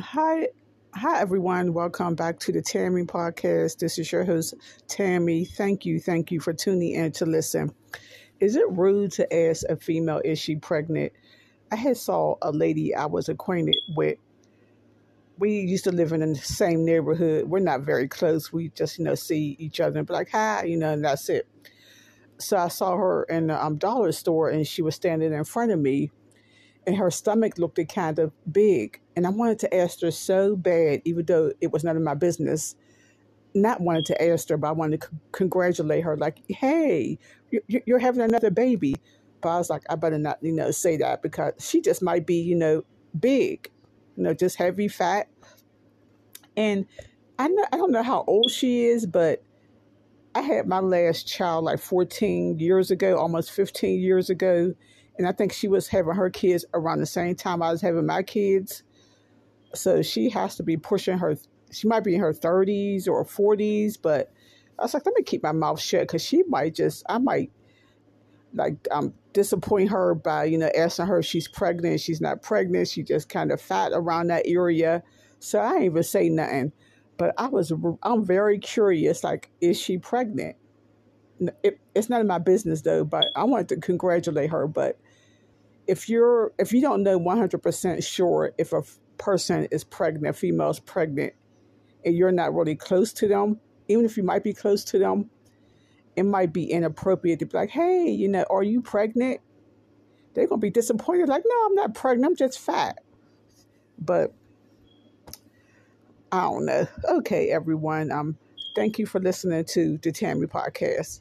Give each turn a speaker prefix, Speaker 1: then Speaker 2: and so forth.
Speaker 1: Hi, hi everyone. Welcome back to the Tammy podcast. This is your host Tammy. Thank you, thank you for tuning in to listen. Is it rude to ask a female is she pregnant? I had saw a lady I was acquainted with. We used to live in the same neighborhood. We're not very close. We just you know see each other and be like hi, you know, and that's it. So I saw her in the um, dollar store and she was standing in front of me and her stomach looked kind of big. And I wanted to ask her so bad, even though it was none of my business. Not wanted to ask her, but I wanted to c- congratulate her, like, "Hey, you- you're having another baby." But I was like, I better not, you know, say that because she just might be, you know, big, you know, just heavy, fat. And I know I don't know how old she is, but I had my last child like 14 years ago, almost 15 years ago. And I think she was having her kids around the same time I was having my kids. So she has to be pushing her, she might be in her 30s or 40s. But I was like, let me keep my mouth shut because she might just, I might like um, disappoint her by, you know, asking her she's pregnant. She's not pregnant. She just kind of fat around that area. So I ain't even say nothing. But I was, I'm very curious, like, is she pregnant? It, it's none of my business though, but I wanted to congratulate her. But if you're if you don't know 100% sure if a f- person is pregnant, a female is pregnant, and you're not really close to them, even if you might be close to them, it might be inappropriate to be like, hey, you know, are you pregnant? They're gonna be disappointed, like, no, I'm not pregnant, I'm just fat. But I don't know. Okay, everyone. Um, thank you for listening to the Tammy podcast.